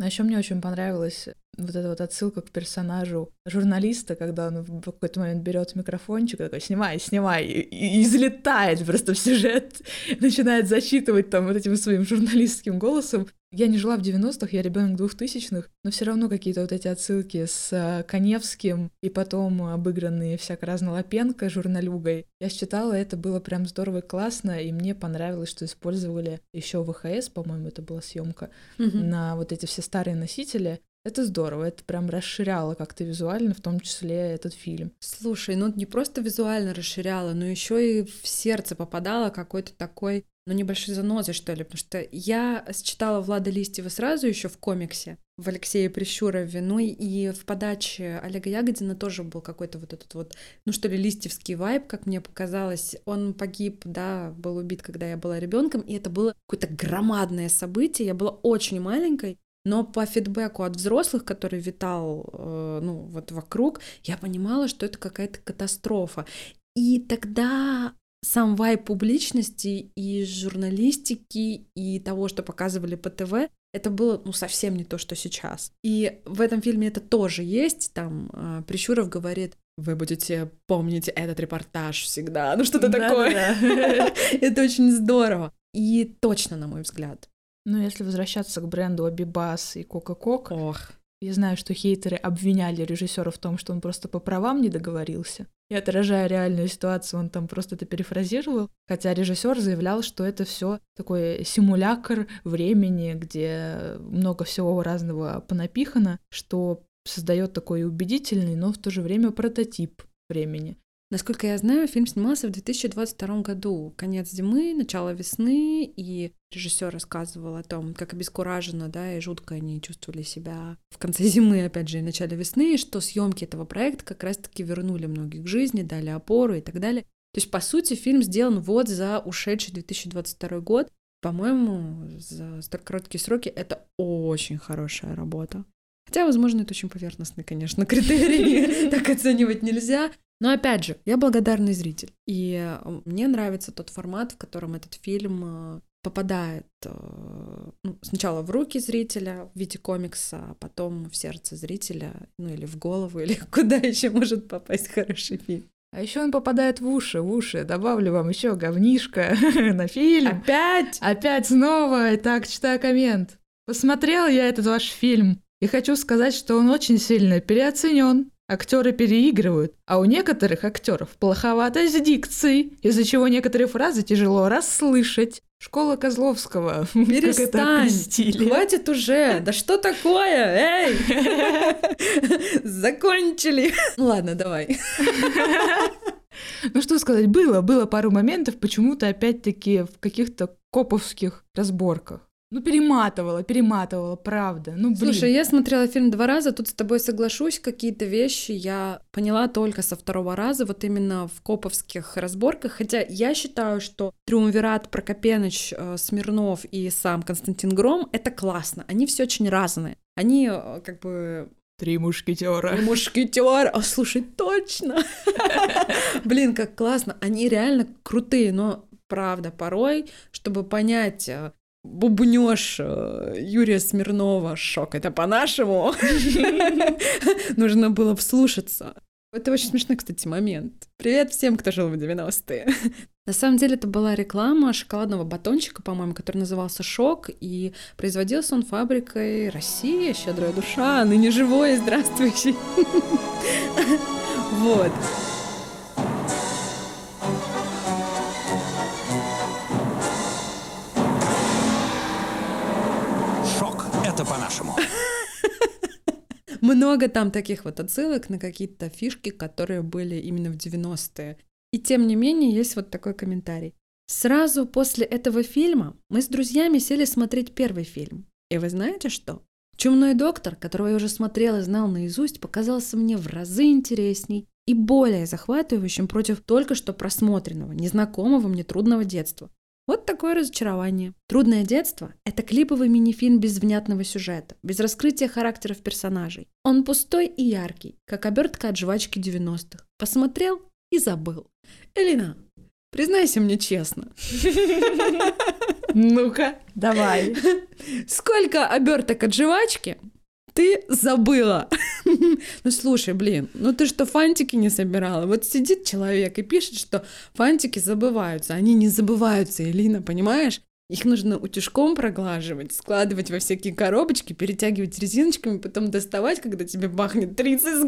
А еще мне очень понравилась вот эта вот отсылка к персонажу журналиста, когда он в какой-то момент берет микрофончик и такой «снимай, снимай», и, и излетает просто в сюжет, начинает зачитывать там вот этим своим журналистским голосом. Я не жила в 90-х, я ребенок двухтысячных, но все равно какие-то вот эти отсылки с э, Коневским и потом обыгранные всяко разно Лапенко журналюгой. Я считала, это было прям здорово и классно, и мне понравилось, что использовали еще ВХС, по-моему, это была съемка, mm-hmm. на вот эти все старые носители. Это здорово, это прям расширяло как-то визуально, в том числе этот фильм. Слушай, ну не просто визуально расширяло, но еще и в сердце попадало какой-то такой ну, небольшой занозой, что ли, потому что я считала Влада Листьева сразу еще в комиксе, в Алексее Прищурове, ну и в подаче Олега Ягодина тоже был какой-то вот этот вот, ну что ли, листьевский вайб, как мне показалось. Он погиб, да, был убит, когда я была ребенком, и это было какое-то громадное событие. Я была очень маленькой, но по фидбэку от взрослых, который витал, э, ну, вот вокруг, я понимала, что это какая-то катастрофа. И тогда сам вайб публичности и журналистики, и того, что показывали по ТВ, это было, ну, совсем не то, что сейчас. И в этом фильме это тоже есть, там э, Прищуров говорит, вы будете помнить этот репортаж всегда, ну что-то такое. Это очень здорово. И точно, на мой взгляд. Ну, если возвращаться к бренду Абибас и Кока-Кок, я знаю, что хейтеры обвиняли режиссера в том, что он просто по правам не договорился. И отражая реальную ситуацию, он там просто это перефразировал. Хотя режиссер заявлял, что это все такой симулятор времени, где много всего разного понапихано, что создает такой убедительный, но в то же время прототип времени. Насколько я знаю, фильм снимался в 2022 году, конец зимы, начало весны, и режиссер рассказывал о том, как обескураженно, да, и жутко они чувствовали себя в конце зимы, опять же, и начале весны, и что съемки этого проекта как раз-таки вернули многих к жизни, дали опору и так далее. То есть, по сути, фильм сделан вот за ушедший 2022 год. По-моему, за столь короткие сроки это очень хорошая работа. Хотя, возможно, это очень поверхностный, конечно, критерий, так оценивать нельзя. Но опять же, я благодарный зритель. И э, мне нравится тот формат, в котором этот фильм э, попадает э, ну, сначала в руки зрителя в виде комикса, а потом в сердце зрителя, ну или в голову, или куда еще может попасть хороший фильм. А еще он попадает в уши, в уши. Добавлю вам еще говнишко на фильм. Опять? Опять снова. Итак, читаю коммент. Посмотрел я этот ваш фильм и хочу сказать, что он очень сильно переоценен. Актеры переигрывают, а у некоторых актеров плоховато с дикцией, из-за чего некоторые фразы тяжело расслышать. Школа Козловского. Перестань! Хватит уже! Да что такое? Эй! Закончили! Ну ладно, давай. Ну что сказать, было, было пару моментов почему-то опять-таки в каких-то коповских разборках. Ну, перематывала, перематывала, правда. Ну, блин. Слушай, я смотрела фильм два раза, тут с тобой соглашусь, какие-то вещи я поняла только со второго раза, вот именно в коповских разборках. Хотя я считаю, что Триумвират Прокопеныч, э, Смирнов и сам Константин Гром — это классно. Они все очень разные. Они э, как бы Три мушкетера. Три мушкетера. О, слушай, точно. Блин, как классно. Они реально крутые, но правда, порой, чтобы понять э, бубнёж э, Юрия Смирнова. Шок, это по-нашему. Нужно было вслушаться. Это очень смешной, кстати, момент. Привет всем, кто жил в 90-е. На самом деле это была реклама шоколадного батончика, по-моему, который назывался «Шок», и производился он фабрикой «Россия, щедрая душа, ныне живой и здравствующий». Вот. Много там таких вот отсылок на какие-то фишки, которые были именно в 90-е. И тем не менее есть вот такой комментарий. Сразу после этого фильма мы с друзьями сели смотреть первый фильм. И вы знаете что? «Чумной доктор», которого я уже смотрел и знал наизусть, показался мне в разы интересней и более захватывающим против только что просмотренного, незнакомого мне трудного детства. Вот такое разочарование. «Трудное детство» — это клиповый мини-фильм без внятного сюжета, без раскрытия характеров персонажей. Он пустой и яркий, как обертка от жвачки 90-х. Посмотрел и забыл. Элина, Признайся мне честно. Ну-ка, давай. Сколько оберток от жвачки ты забыла. ну слушай, блин, ну ты что, фантики не собирала? Вот сидит человек и пишет, что фантики забываются. Они не забываются, Элина, понимаешь? Их нужно утюжком проглаживать, складывать во всякие коробочки, перетягивать резиночками, потом доставать, когда тебе бахнет 30 с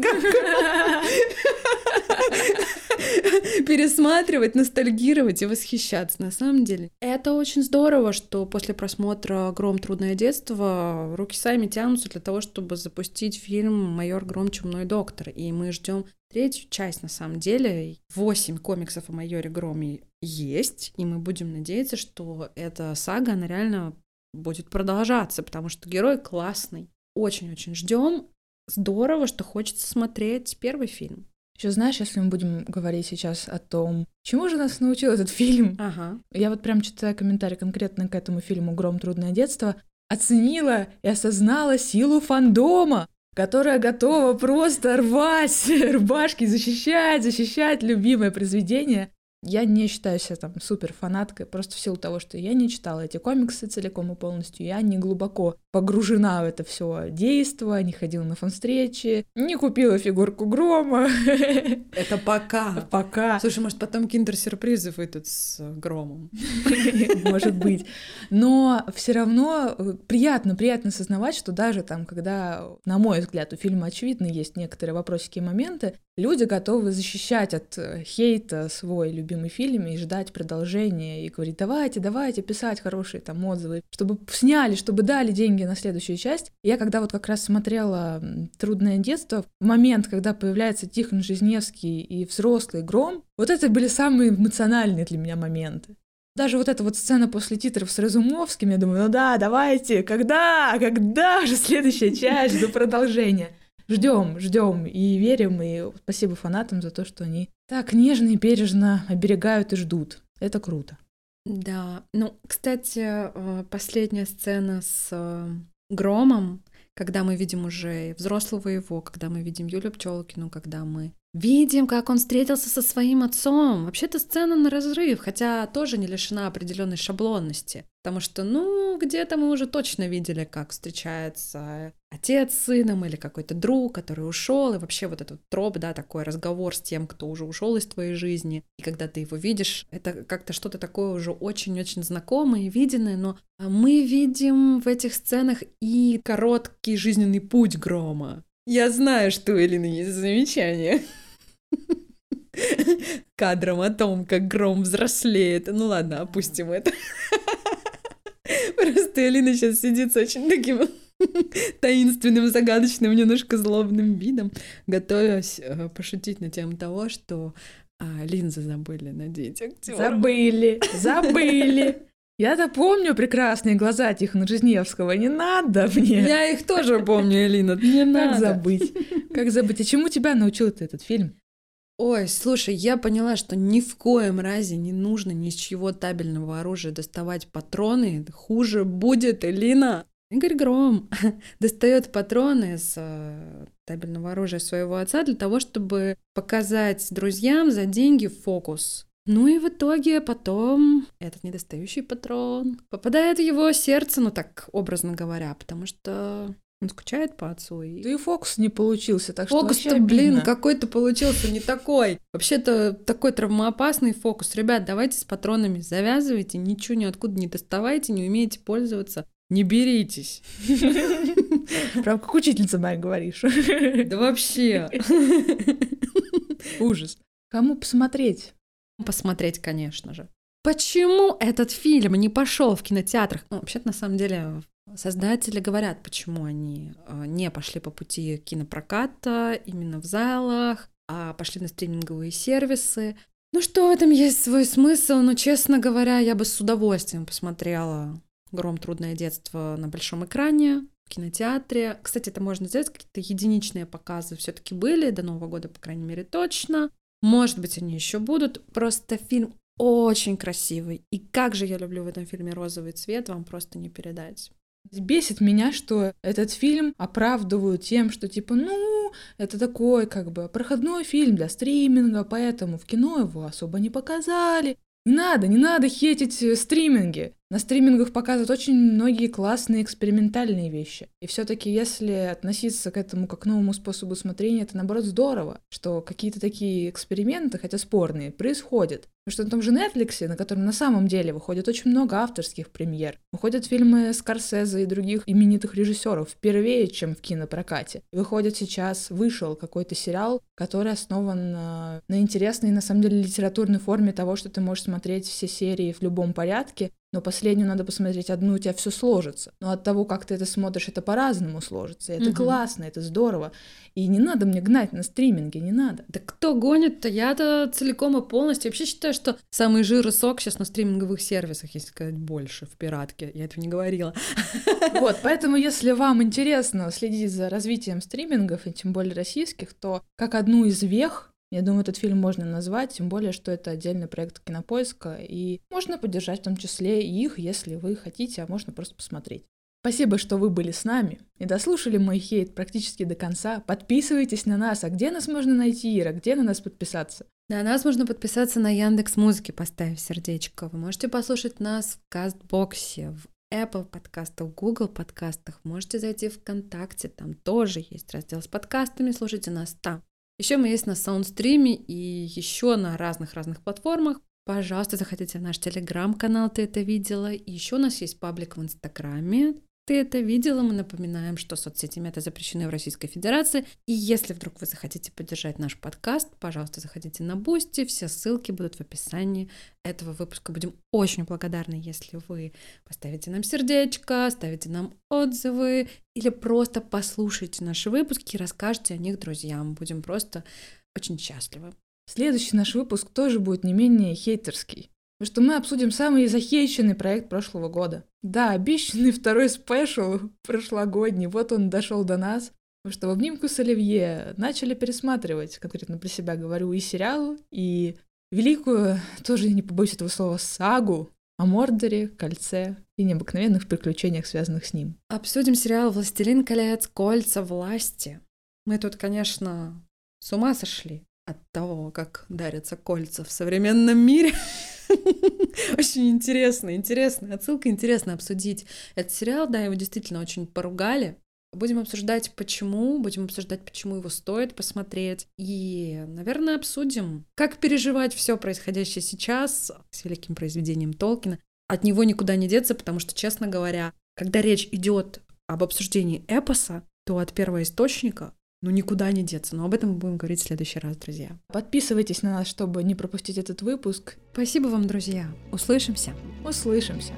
пересматривать, ностальгировать и восхищаться. На самом деле, это очень здорово, что после просмотра «Гром. Трудное детство» руки сами тянутся для того, чтобы запустить фильм «Майор Гром. Чумной доктор». И мы ждем третью часть, на самом деле. Восемь комиксов о майоре Громе есть, и мы будем надеяться, что эта сага, она реально будет продолжаться, потому что герой классный. Очень-очень ждем. Здорово, что хочется смотреть первый фильм. Еще знаешь, если мы будем говорить сейчас о том, чему же нас научил этот фильм, ага. я вот прям читая комментарий конкретно к этому фильму «Гром. Трудное детство», оценила и осознала силу фандома, которая готова просто рвать рубашки, защищать, защищать любимое произведение. Я не считаю себя там супер фанаткой, просто в силу того, что я не читала эти комиксы целиком и полностью, я не глубоко погружена в это все действо, не ходила на фан-встречи, не купила фигурку Грома. Это пока. Пока. Слушай, может, потом киндер-сюрпризы выйдут с Громом? Может быть. Но все равно э, приятно, приятно осознавать, что даже там, когда, на мой взгляд, у фильма очевидно есть некоторые вопросики и моменты, люди готовы защищать от э, хейта свой любимый фильм и ждать продолжения, и говорить, давайте, давайте писать хорошие там отзывы, чтобы сняли, чтобы дали деньги на следующую часть. Я когда вот как раз смотрела «Трудное детство», в момент, когда появляется Тихон Жизневский и взрослый Гром, вот это были самые эмоциональные для меня моменты. Даже вот эта вот сцена после титров с Разумовским, я думаю, ну да, давайте, когда, когда же следующая часть, до продолжения ждем, ждем и верим, и спасибо фанатам за то, что они так нежно и бережно оберегают и ждут. Это круто. Да, ну, кстати, э, последняя сцена с э, Громом, когда мы видим уже взрослого его, когда мы видим Юлю Пчелкину, когда мы видим, как он встретился со своим отцом. Вообще-то сцена на разрыв, хотя тоже не лишена определенной шаблонности. Потому что, ну, где-то мы уже точно видели, как встречается отец с сыном или какой-то друг, который ушел, и вообще вот этот троп, да, такой разговор с тем, кто уже ушел из твоей жизни. И когда ты его видишь, это как-то что-то такое уже очень-очень знакомое и виденное, но мы видим в этих сценах и короткий жизненный путь Грома. Я знаю, что у Элины есть замечание кадром о том, как Гром взрослеет. Ну ладно, опустим это. Просто Элина сейчас сидит с очень таким таинственным, загадочным, немножко злобным видом, готовясь э, пошутить на тему того, что а, линзы забыли надеть актеру. Забыли, забыли. Я-то помню прекрасные глаза Тихона Жизневского, не надо мне. Я их тоже помню, Элина, не надо. Как забыть? Как забыть? А чему тебя научил ты этот фильм? Ой, слушай, я поняла, что ни в коем разе не нужно ни с чего табельного оружия доставать патроны. Хуже будет, Элина. Игорь Гром достает патроны с э, табельного оружия своего отца для того, чтобы показать друзьям за деньги фокус. Ну и в итоге потом этот недостающий патрон попадает в его сердце, ну так образно говоря, потому что он скучает по отцу. И... Да и фокус не получился, так фокус что Фокус-то, блин, какой-то получился не такой. Вообще-то такой травмоопасный фокус. Ребят, давайте с патронами завязывайте, ничего ниоткуда не доставайте, не умеете пользоваться. Не беритесь. Прям как учительница моя говоришь. Да вообще. Ужас. Кому посмотреть? Посмотреть, конечно же. Почему этот фильм не пошел в кинотеатрах? Ну, вообще-то, на самом деле, Создатели говорят, почему они а, не пошли по пути кинопроката именно в залах, а пошли на стриминговые сервисы. Ну что в этом есть свой смысл, но, честно говоря, я бы с удовольствием посмотрела «Гром. Трудное детство» на большом экране, в кинотеатре. Кстати, это можно сделать, какие-то единичные показы все таки были, до Нового года, по крайней мере, точно. Может быть, они еще будут. Просто фильм очень красивый. И как же я люблю в этом фильме розовый цвет, вам просто не передать. Бесит меня, что этот фильм оправдывают тем, что типа, ну, это такой как бы проходной фильм для стриминга, поэтому в кино его особо не показали. Не надо, не надо хейтить э, стриминги. На стримингах показывают очень многие классные экспериментальные вещи. И все-таки, если относиться к этому как к новому способу смотрения, это наоборот здорово, что какие-то такие эксперименты, хотя спорные, происходят. Потому что на том же Netflix, на котором на самом деле выходит очень много авторских премьер, выходят фильмы Скорсезе и других именитых режиссеров впервые, чем в кинопрокате. Выходит сейчас, вышел какой-то сериал, который основан на, на интересной, на самом деле, литературной форме того, что ты можешь смотреть все серии в любом порядке, но последнюю надо посмотреть одну, у тебя все сложится. Но от того, как ты это смотришь, это по-разному сложится. И это угу. классно, это здорово. И не надо мне гнать на стриминге, не надо. Да кто гонит-то? Я-то целиком и полностью. вообще считаю, что самый жир и сок сейчас на стриминговых сервисах, если сказать больше, в пиратке. Я этого не говорила. Вот, поэтому если вам интересно следить за развитием стримингов, и тем более российских, то как одну из вех я думаю, этот фильм можно назвать, тем более, что это отдельный проект кинопоиска, и можно поддержать в том числе их, если вы хотите, а можно просто посмотреть. Спасибо, что вы были с нами и дослушали мой хейт практически до конца. Подписывайтесь на нас. А где нас можно найти, Ира? Где на нас подписаться? На нас можно подписаться на Яндекс Музыки, поставив сердечко. Вы можете послушать нас в Кастбоксе, в Apple подкастах, Google подкастах. Можете зайти в ВКонтакте, там тоже есть раздел с подкастами, слушайте нас там. Еще мы есть на саундстриме и еще на разных-разных платформах. Пожалуйста, заходите в наш телеграм-канал, ты это видела. Еще у нас есть паблик в Инстаграме, ты это видела, мы напоминаем, что соцсети Meta запрещены в Российской Федерации. И если вдруг вы захотите поддержать наш подкаст, пожалуйста, заходите на Boosty, все ссылки будут в описании этого выпуска. Будем очень благодарны, если вы поставите нам сердечко, ставите нам отзывы или просто послушайте наши выпуски и расскажете о них друзьям. Будем просто очень счастливы. Следующий наш выпуск тоже будет не менее хейтерский. Потому что мы обсудим самый захейченный проект прошлого года. Да, обещанный второй спешл прошлогодний, вот он дошел до нас. Потому что в обнимку с Оливье начали пересматривать, конкретно про себя говорю, и сериал, и великую, тоже не побоюсь этого слова, сагу о Мордоре, Кольце и необыкновенных приключениях, связанных с ним. Обсудим сериал «Властелин колец. Кольца власти». Мы тут, конечно, с ума сошли от того, как дарятся кольца в современном мире. Очень интересно, интересно. Отсылка интересно обсудить этот сериал. Да, его действительно очень поругали. Будем обсуждать, почему, будем обсуждать, почему его стоит посмотреть. И, наверное, обсудим, как переживать все происходящее сейчас с великим произведением Толкина. От него никуда не деться, потому что, честно говоря, когда речь идет об обсуждении эпоса, то от первого источника ну никуда не деться. Но об этом мы будем говорить в следующий раз, друзья. Подписывайтесь на нас, чтобы не пропустить этот выпуск. Спасибо вам, друзья. Услышимся. Услышимся.